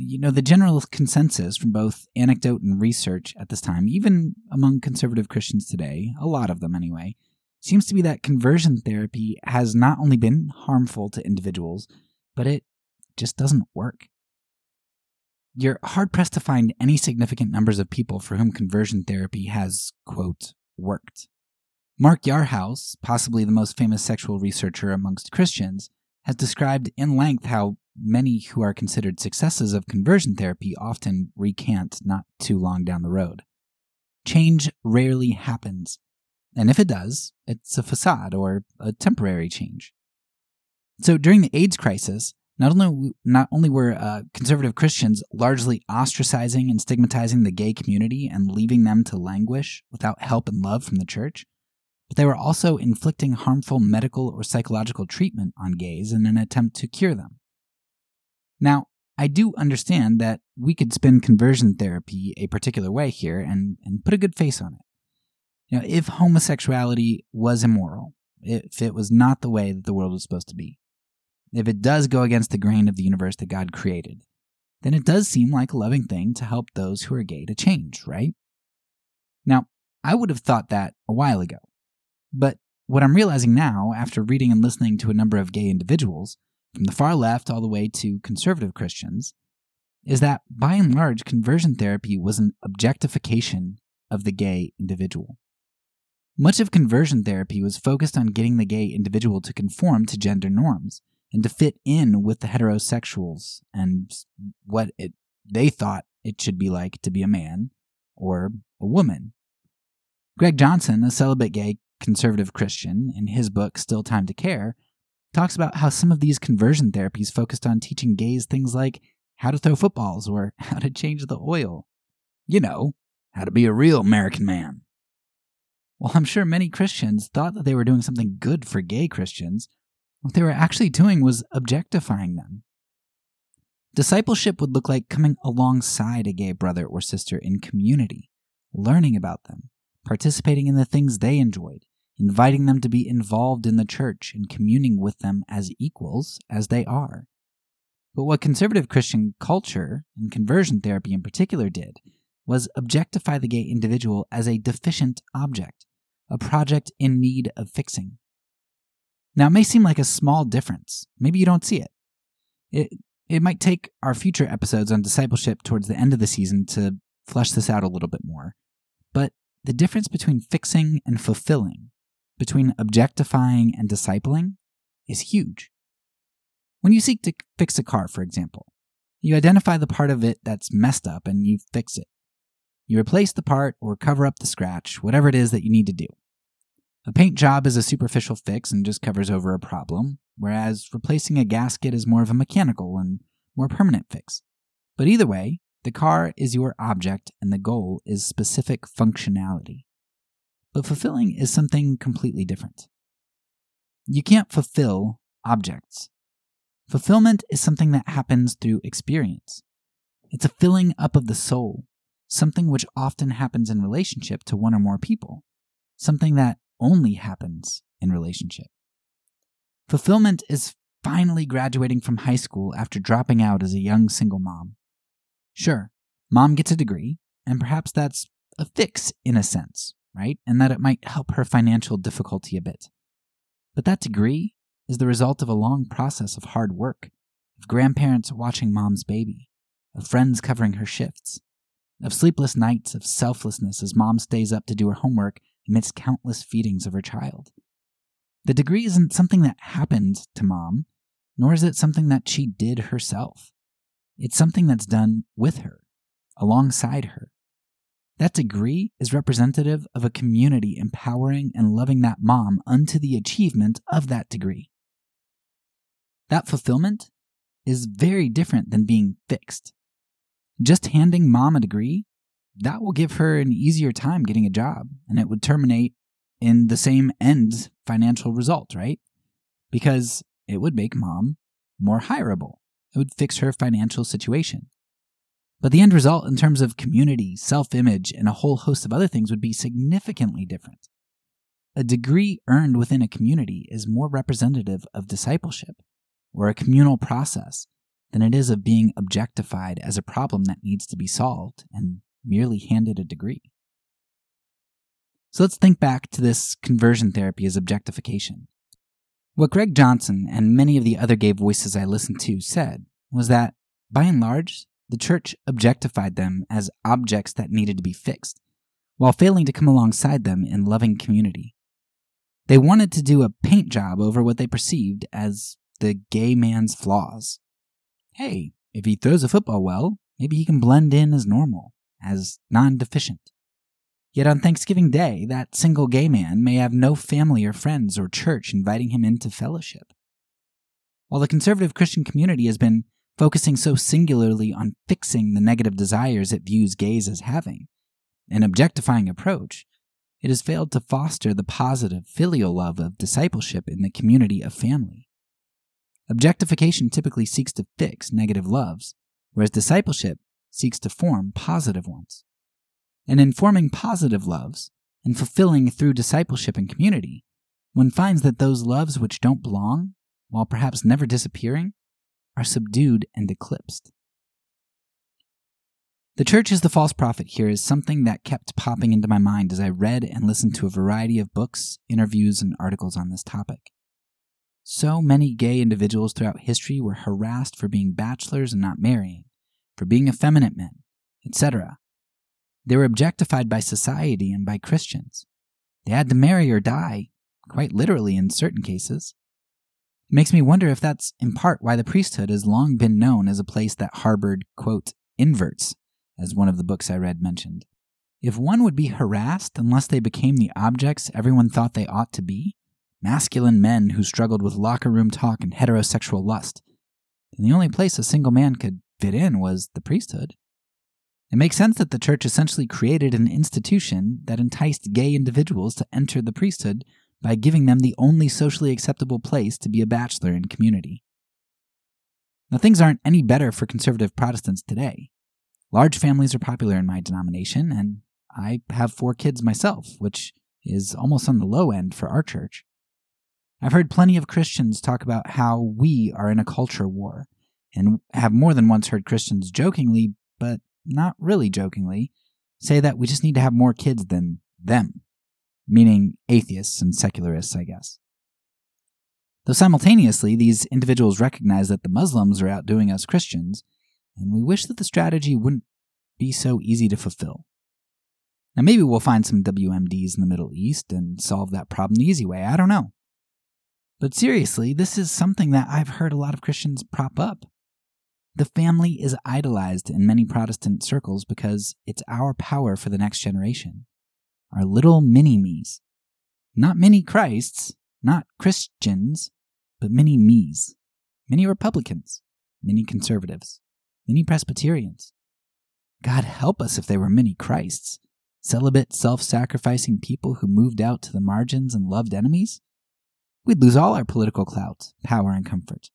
you know, the general consensus from both anecdote and research at this time, even among conservative Christians today, a lot of them anyway, seems to be that conversion therapy has not only been harmful to individuals, but it just doesn't work. You're hard pressed to find any significant numbers of people for whom conversion therapy has, quote, worked. Mark Yarhouse, possibly the most famous sexual researcher amongst Christians, has described in length how many who are considered successes of conversion therapy often recant not too long down the road. Change rarely happens, and if it does, it's a facade or a temporary change. So during the AIDS crisis, not only not only were uh, conservative Christians largely ostracizing and stigmatizing the gay community and leaving them to languish without help and love from the church, but they were also inflicting harmful medical or psychological treatment on gays in an attempt to cure them. Now, I do understand that we could spin conversion therapy a particular way here and, and put a good face on it. You know, if homosexuality was immoral, if it was not the way that the world was supposed to be, if it does go against the grain of the universe that God created, then it does seem like a loving thing to help those who are gay to change, right? Now, I would have thought that a while ago. But what I'm realizing now, after reading and listening to a number of gay individuals, from the far left all the way to conservative Christians, is that by and large, conversion therapy was an objectification of the gay individual. Much of conversion therapy was focused on getting the gay individual to conform to gender norms and to fit in with the heterosexuals and what it, they thought it should be like to be a man or a woman. Greg Johnson, a celibate gay conservative Christian, in his book Still Time to Care, talks about how some of these conversion therapies focused on teaching gays things like how to throw footballs or how to change the oil. You know, how to be a real American man. While I'm sure many Christians thought that they were doing something good for gay Christians, what they were actually doing was objectifying them Discipleship would look like coming alongside a gay brother or sister in community, learning about them, participating in the things they enjoyed, inviting them to be involved in the church and communing with them as equals as they are. But what conservative Christian culture, and conversion therapy in particular, did was objectify the gay individual as a deficient object, a project in need of fixing. Now, it may seem like a small difference. Maybe you don't see it. It, it might take our future episodes on discipleship towards the end of the season to flesh this out a little bit more. But the difference between fixing and fulfilling, between objectifying and discipling, is huge. When you seek to fix a car, for example, you identify the part of it that's messed up and you fix it. You replace the part or cover up the scratch, whatever it is that you need to do. A paint job is a superficial fix and just covers over a problem, whereas replacing a gasket is more of a mechanical and more permanent fix. But either way, the car is your object and the goal is specific functionality. But fulfilling is something completely different. You can't fulfill objects. Fulfillment is something that happens through experience. It's a filling up of the soul, something which often happens in relationship to one or more people, something that only happens in relationship. Fulfillment is finally graduating from high school after dropping out as a young single mom. Sure, mom gets a degree, and perhaps that's a fix in a sense, right? And that it might help her financial difficulty a bit. But that degree is the result of a long process of hard work, of grandparents watching mom's baby, of friends covering her shifts, of sleepless nights of selflessness as mom stays up to do her homework amidst countless feedings of her child. The degree isn't something that happened to mom, nor is it something that she did herself. It's something that's done with her, alongside her. That degree is representative of a community empowering and loving that mom unto the achievement of that degree. That fulfillment is very different than being fixed. Just handing mom a degree, that will give her an easier time getting a job, and it would terminate in the same end financial result, right? Because it would make mom more hireable. It would fix her financial situation. But the end result, in terms of community, self image, and a whole host of other things, would be significantly different. A degree earned within a community is more representative of discipleship or a communal process than it is of being objectified as a problem that needs to be solved and merely handed a degree. So let's think back to this conversion therapy as objectification. What Greg Johnson and many of the other gay voices I listened to said was that, by and large, the church objectified them as objects that needed to be fixed, while failing to come alongside them in loving community. They wanted to do a paint job over what they perceived as the gay man's flaws. Hey, if he throws a football well, maybe he can blend in as normal, as non deficient. Yet on Thanksgiving Day, that single gay man may have no family or friends or church inviting him into fellowship. While the conservative Christian community has been focusing so singularly on fixing the negative desires it views gays as having, an objectifying approach, it has failed to foster the positive filial love of discipleship in the community of family. Objectification typically seeks to fix negative loves, whereas discipleship seeks to form positive ones and in forming positive loves and fulfilling through discipleship and community, one finds that those loves which don't belong, while perhaps never disappearing, are subdued and eclipsed. The church as the false prophet here is something that kept popping into my mind as I read and listened to a variety of books, interviews, and articles on this topic. So many gay individuals throughout history were harassed for being bachelors and not marrying, for being effeminate men, etc., they were objectified by society and by Christians. They had to marry or die, quite literally in certain cases. It makes me wonder if that's in part why the priesthood has long been known as a place that harbored, quote, inverts, as one of the books I read mentioned. If one would be harassed unless they became the objects everyone thought they ought to be, masculine men who struggled with locker room talk and heterosexual lust, then the only place a single man could fit in was the priesthood. It makes sense that the church essentially created an institution that enticed gay individuals to enter the priesthood by giving them the only socially acceptable place to be a bachelor in community. Now, things aren't any better for conservative Protestants today. Large families are popular in my denomination, and I have four kids myself, which is almost on the low end for our church. I've heard plenty of Christians talk about how we are in a culture war, and have more than once heard Christians jokingly, but not really jokingly, say that we just need to have more kids than them, meaning atheists and secularists, I guess. Though simultaneously, these individuals recognize that the Muslims are outdoing us Christians, and we wish that the strategy wouldn't be so easy to fulfill. Now, maybe we'll find some WMDs in the Middle East and solve that problem the easy way. I don't know. But seriously, this is something that I've heard a lot of Christians prop up. The family is idolized in many Protestant circles because it's our power for the next generation. Our little mini me's. Not many Christs, not Christians, but many me's. Many Republicans, many conservatives, many Presbyterians. God help us if they were many Christs, celibate, self sacrificing people who moved out to the margins and loved enemies we'd lose all our political clout, power, and comfort.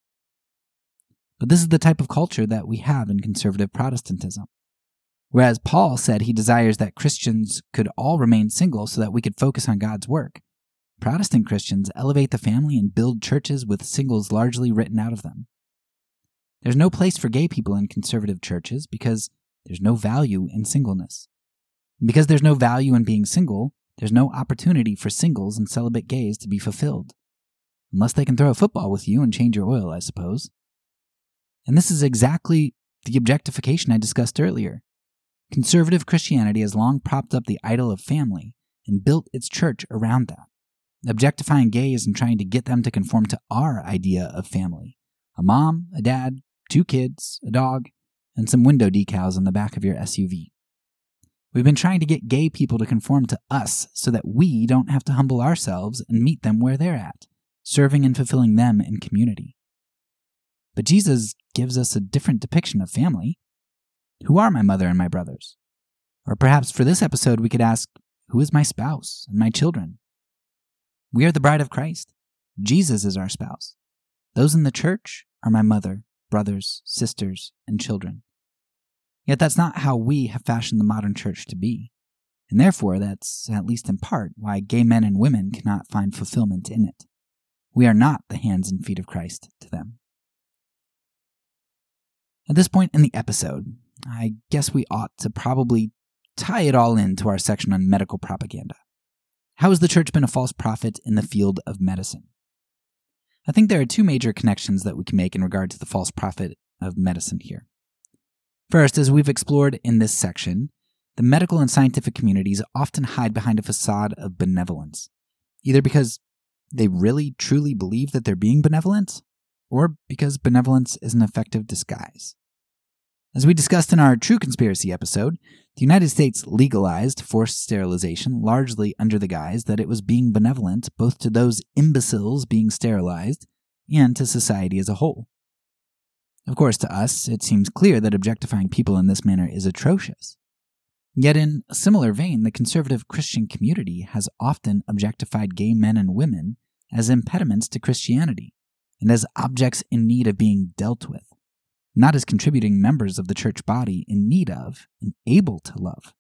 But this is the type of culture that we have in conservative Protestantism. Whereas Paul said he desires that Christians could all remain single so that we could focus on God's work, Protestant Christians elevate the family and build churches with singles largely written out of them. There's no place for gay people in conservative churches because there's no value in singleness. And because there's no value in being single, there's no opportunity for singles and celibate gays to be fulfilled. Unless they can throw a football with you and change your oil, I suppose. And this is exactly the objectification I discussed earlier. Conservative Christianity has long propped up the idol of family and built its church around that, objectifying gays and trying to get them to conform to our idea of family a mom, a dad, two kids, a dog, and some window decals on the back of your SUV. We've been trying to get gay people to conform to us so that we don't have to humble ourselves and meet them where they're at serving and fulfilling them in community. But Jesus gives us a different depiction of family. Who are my mother and my brothers? Or perhaps for this episode, we could ask, Who is my spouse and my children? We are the bride of Christ. Jesus is our spouse. Those in the church are my mother, brothers, sisters, and children. Yet that's not how we have fashioned the modern church to be. And therefore, that's, at least in part, why gay men and women cannot find fulfillment in it. We are not the hands and feet of Christ to them. At this point in the episode, I guess we ought to probably tie it all into our section on medical propaganda. How has the church been a false prophet in the field of medicine? I think there are two major connections that we can make in regard to the false prophet of medicine here. First, as we've explored in this section, the medical and scientific communities often hide behind a facade of benevolence, either because they really truly believe that they're being benevolent, or because benevolence is an effective disguise. As we discussed in our True Conspiracy episode, the United States legalized forced sterilization largely under the guise that it was being benevolent both to those imbeciles being sterilized and to society as a whole. Of course, to us, it seems clear that objectifying people in this manner is atrocious. Yet, in a similar vein, the conservative Christian community has often objectified gay men and women as impediments to Christianity and as objects in need of being dealt with, not as contributing members of the church body in need of and able to love.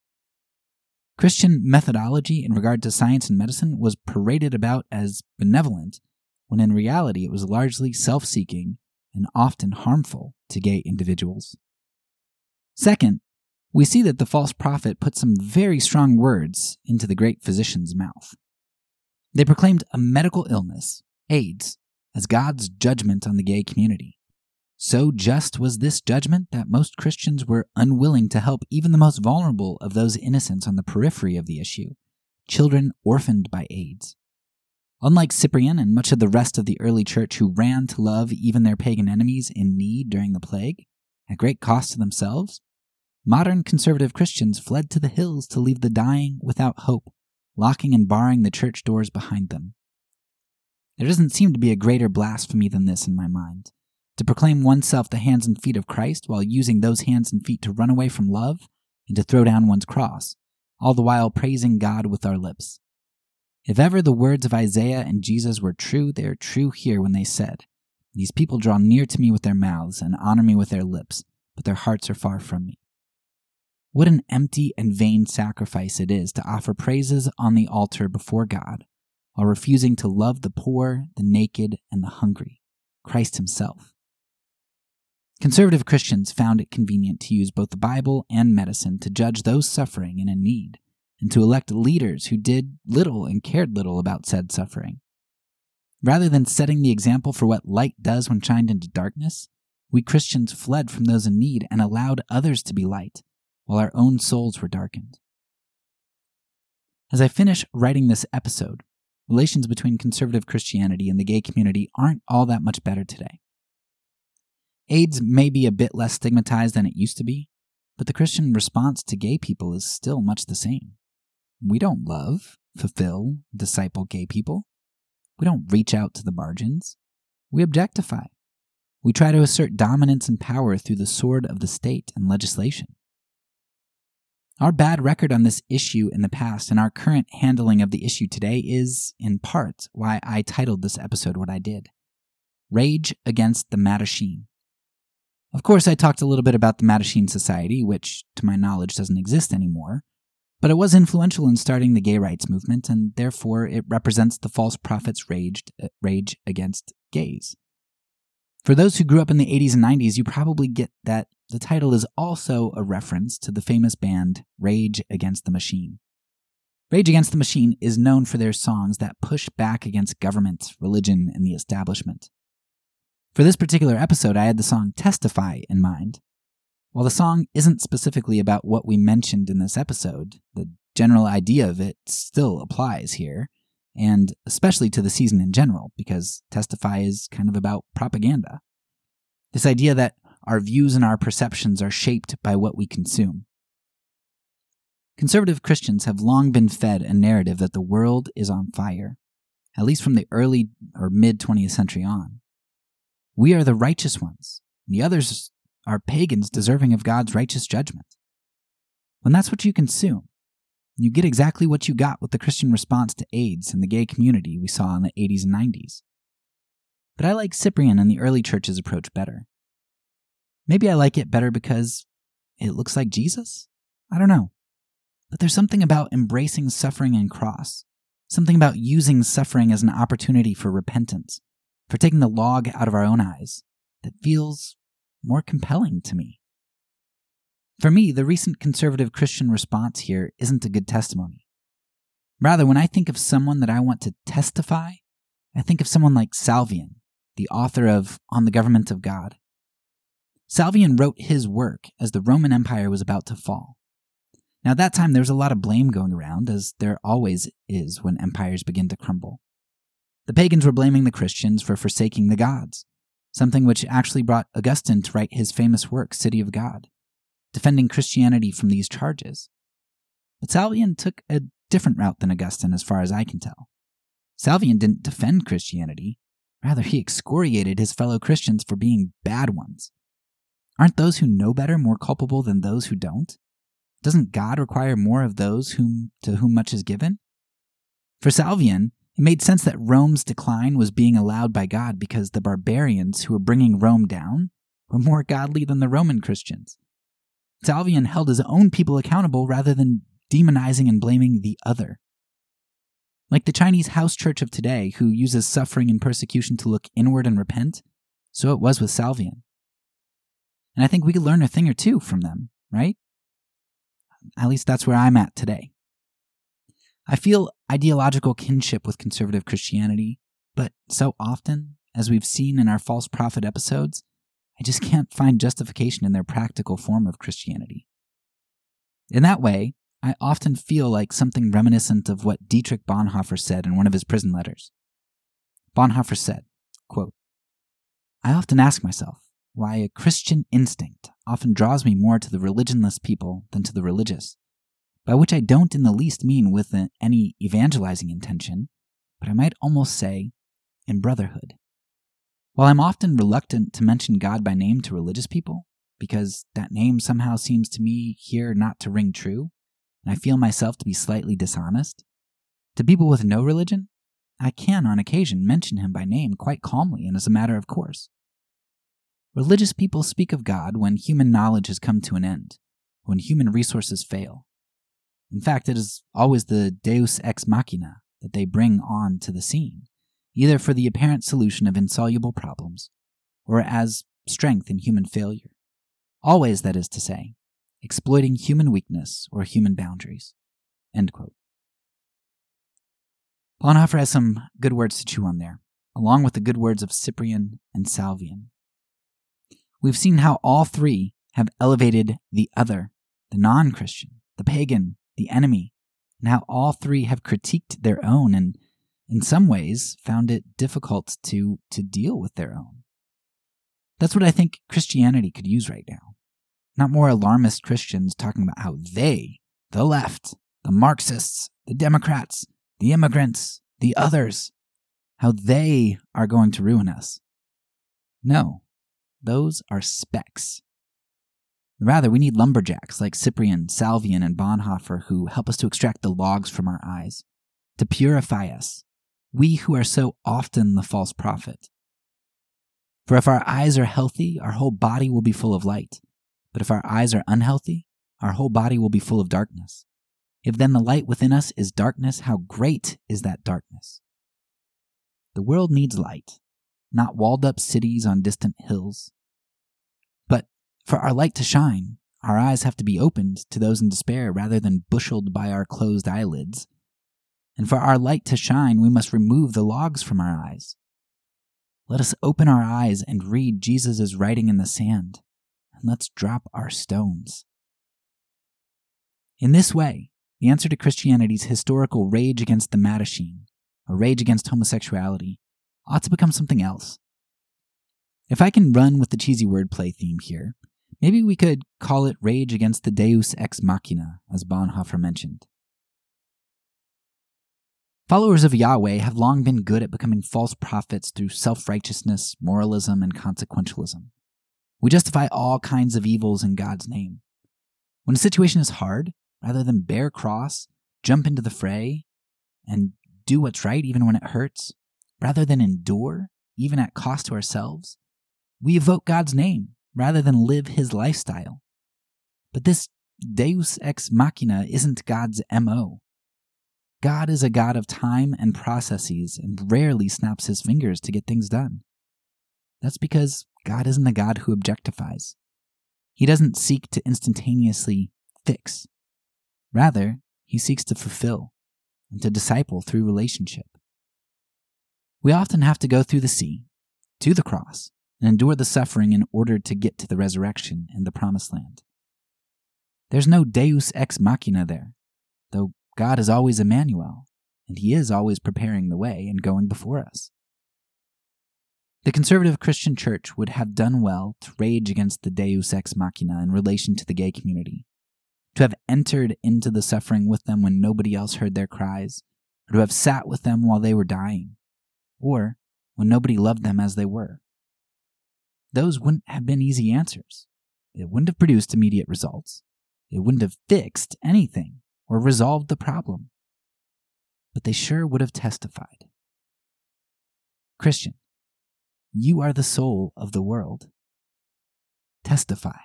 Christian methodology in regard to science and medicine was paraded about as benevolent, when in reality it was largely self seeking and often harmful to gay individuals. Second, we see that the false prophet put some very strong words into the great physician's mouth. They proclaimed a medical illness, AIDS, as God's judgment on the gay community. So just was this judgment that most Christians were unwilling to help even the most vulnerable of those innocents on the periphery of the issue, children orphaned by AIDS. Unlike Cyprian and much of the rest of the early church who ran to love even their pagan enemies in need during the plague, at great cost to themselves, Modern conservative Christians fled to the hills to leave the dying without hope, locking and barring the church doors behind them. There doesn't seem to be a greater blasphemy than this in my mind to proclaim oneself the hands and feet of Christ while using those hands and feet to run away from love and to throw down one's cross, all the while praising God with our lips. If ever the words of Isaiah and Jesus were true, they are true here when they said, These people draw near to me with their mouths and honor me with their lips, but their hearts are far from me. What an empty and vain sacrifice it is to offer praises on the altar before God while refusing to love the poor, the naked, and the hungry, Christ Himself. Conservative Christians found it convenient to use both the Bible and medicine to judge those suffering and in need, and to elect leaders who did little and cared little about said suffering. Rather than setting the example for what light does when shined into darkness, we Christians fled from those in need and allowed others to be light, while our own souls were darkened. As I finish writing this episode, relations between conservative Christianity and the gay community aren't all that much better today. AIDS may be a bit less stigmatized than it used to be, but the Christian response to gay people is still much the same. We don't love, fulfill, disciple gay people. We don't reach out to the margins. We objectify. We try to assert dominance and power through the sword of the state and legislation. Our bad record on this issue in the past and our current handling of the issue today is, in part, why I titled this episode what I did Rage Against the Mattachine. Of course, I talked a little bit about the Mattachine Society, which, to my knowledge, doesn't exist anymore, but it was influential in starting the gay rights movement, and therefore it represents the false prophet's rage, uh, rage against gays. For those who grew up in the 80s and 90s, you probably get that the title is also a reference to the famous band Rage Against the Machine. Rage Against the Machine is known for their songs that push back against government, religion, and the establishment. For this particular episode, I had the song Testify in mind. While the song isn't specifically about what we mentioned in this episode, the general idea of it still applies here, and especially to the season in general, because Testify is kind of about propaganda. This idea that our views and our perceptions are shaped by what we consume. Conservative Christians have long been fed a narrative that the world is on fire, at least from the early or mid 20th century on. We are the righteous ones, and the others are pagans deserving of God's righteous judgment. When that's what you consume, you get exactly what you got with the Christian response to AIDS and the gay community we saw in the 80s and 90s. But I like Cyprian and the early church's approach better. Maybe I like it better because it looks like Jesus? I don't know. But there's something about embracing suffering and cross, something about using suffering as an opportunity for repentance, for taking the log out of our own eyes, that feels more compelling to me. For me, the recent conservative Christian response here isn't a good testimony. Rather, when I think of someone that I want to testify, I think of someone like Salvian, the author of On the Government of God. Salvian wrote his work as the Roman Empire was about to fall. Now, at that time, there was a lot of blame going around, as there always is when empires begin to crumble. The pagans were blaming the Christians for forsaking the gods, something which actually brought Augustine to write his famous work, City of God, defending Christianity from these charges. But Salvian took a different route than Augustine, as far as I can tell. Salvian didn't defend Christianity, rather, he excoriated his fellow Christians for being bad ones. Aren't those who know better more culpable than those who don't? Doesn't God require more of those whom, to whom much is given? For Salvian, it made sense that Rome's decline was being allowed by God because the barbarians who were bringing Rome down were more godly than the Roman Christians. Salvian held his own people accountable rather than demonizing and blaming the other. Like the Chinese house church of today, who uses suffering and persecution to look inward and repent, so it was with Salvian. And I think we could learn a thing or two from them, right? At least that's where I'm at today. I feel ideological kinship with conservative Christianity, but so often, as we've seen in our false prophet episodes, I just can't find justification in their practical form of Christianity. In that way, I often feel like something reminiscent of what Dietrich Bonhoeffer said in one of his prison letters. Bonhoeffer said, quote, I often ask myself why a Christian instinct often draws me more to the religionless people than to the religious by which I don't in the least mean with any evangelizing intention, but I might almost say in brotherhood. While I'm often reluctant to mention God by name to religious people, because that name somehow seems to me here not to ring true, and I feel myself to be slightly dishonest, to people with no religion, I can, on occasion, mention him by name quite calmly and as a matter of course. Religious people speak of God when human knowledge has come to an end, when human resources fail. In fact, it is always the deus ex machina that they bring on to the scene, either for the apparent solution of insoluble problems or as strength in human failure. Always, that is to say, exploiting human weakness or human boundaries. Bonhoeffer has some good words to chew on there, along with the good words of Cyprian and Salvian. We've seen how all three have elevated the other, the non Christian, the pagan, the enemy, and how all three have critiqued their own and, in some ways, found it difficult to, to deal with their own. That's what I think Christianity could use right now. Not more alarmist Christians talking about how they, the left, the Marxists, the Democrats, the immigrants, the others, how they are going to ruin us. No, those are specks. Rather, we need lumberjacks like Cyprian, Salvian, and Bonhoeffer who help us to extract the logs from our eyes, to purify us, we who are so often the false prophet. For if our eyes are healthy, our whole body will be full of light. But if our eyes are unhealthy, our whole body will be full of darkness. If then the light within us is darkness, how great is that darkness? The world needs light, not walled up cities on distant hills. For our light to shine, our eyes have to be opened to those in despair rather than busheled by our closed eyelids. And for our light to shine, we must remove the logs from our eyes. Let us open our eyes and read Jesus' writing in the sand, and let's drop our stones. In this way, the answer to Christianity's historical rage against the Mattachine, a rage against homosexuality, ought to become something else. If I can run with the cheesy wordplay theme here, maybe we could call it rage against the deus ex machina, as Bonhoeffer mentioned. Followers of Yahweh have long been good at becoming false prophets through self righteousness, moralism, and consequentialism. We justify all kinds of evils in God's name. When a situation is hard, rather than bear cross, jump into the fray, and do what's right even when it hurts, rather than endure, even at cost to ourselves, we evoke God's name rather than live his lifestyle. But this deus ex machina isn't God's MO. God is a God of time and processes and rarely snaps his fingers to get things done. That's because God isn't a God who objectifies. He doesn't seek to instantaneously fix. Rather, he seeks to fulfill and to disciple through relationship. We often have to go through the sea, to the cross, and endure the suffering in order to get to the resurrection and the promised land. There's no deus ex machina there, though God is always Emmanuel, and he is always preparing the way and going before us. The conservative Christian church would have done well to rage against the deus ex machina in relation to the gay community to have entered into the suffering with them when nobody else heard their cries, or to have sat with them while they were dying, or when nobody loved them as they were. Those wouldn't have been easy answers. It wouldn't have produced immediate results. It wouldn't have fixed anything or resolved the problem. But they sure would have testified. Christian, you are the soul of the world. Testify.